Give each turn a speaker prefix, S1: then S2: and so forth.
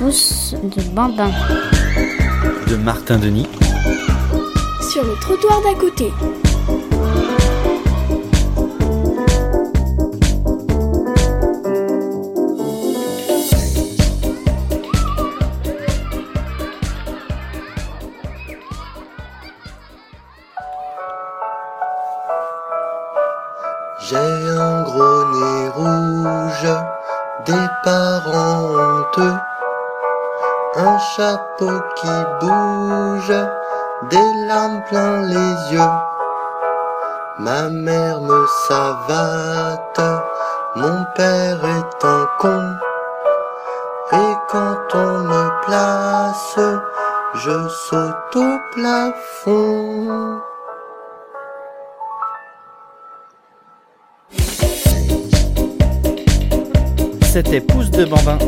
S1: de bambin.
S2: De Martin Denis.
S3: Sur le trottoir d'à côté.
S4: J'ai un gros nez rouge, des parents honteux, un chapeau qui bouge, des larmes plein les yeux. Ma mère me savate, mon père est un con. Et quand on me place, je saute au plafond.
S2: C'était Pouce de Bambin.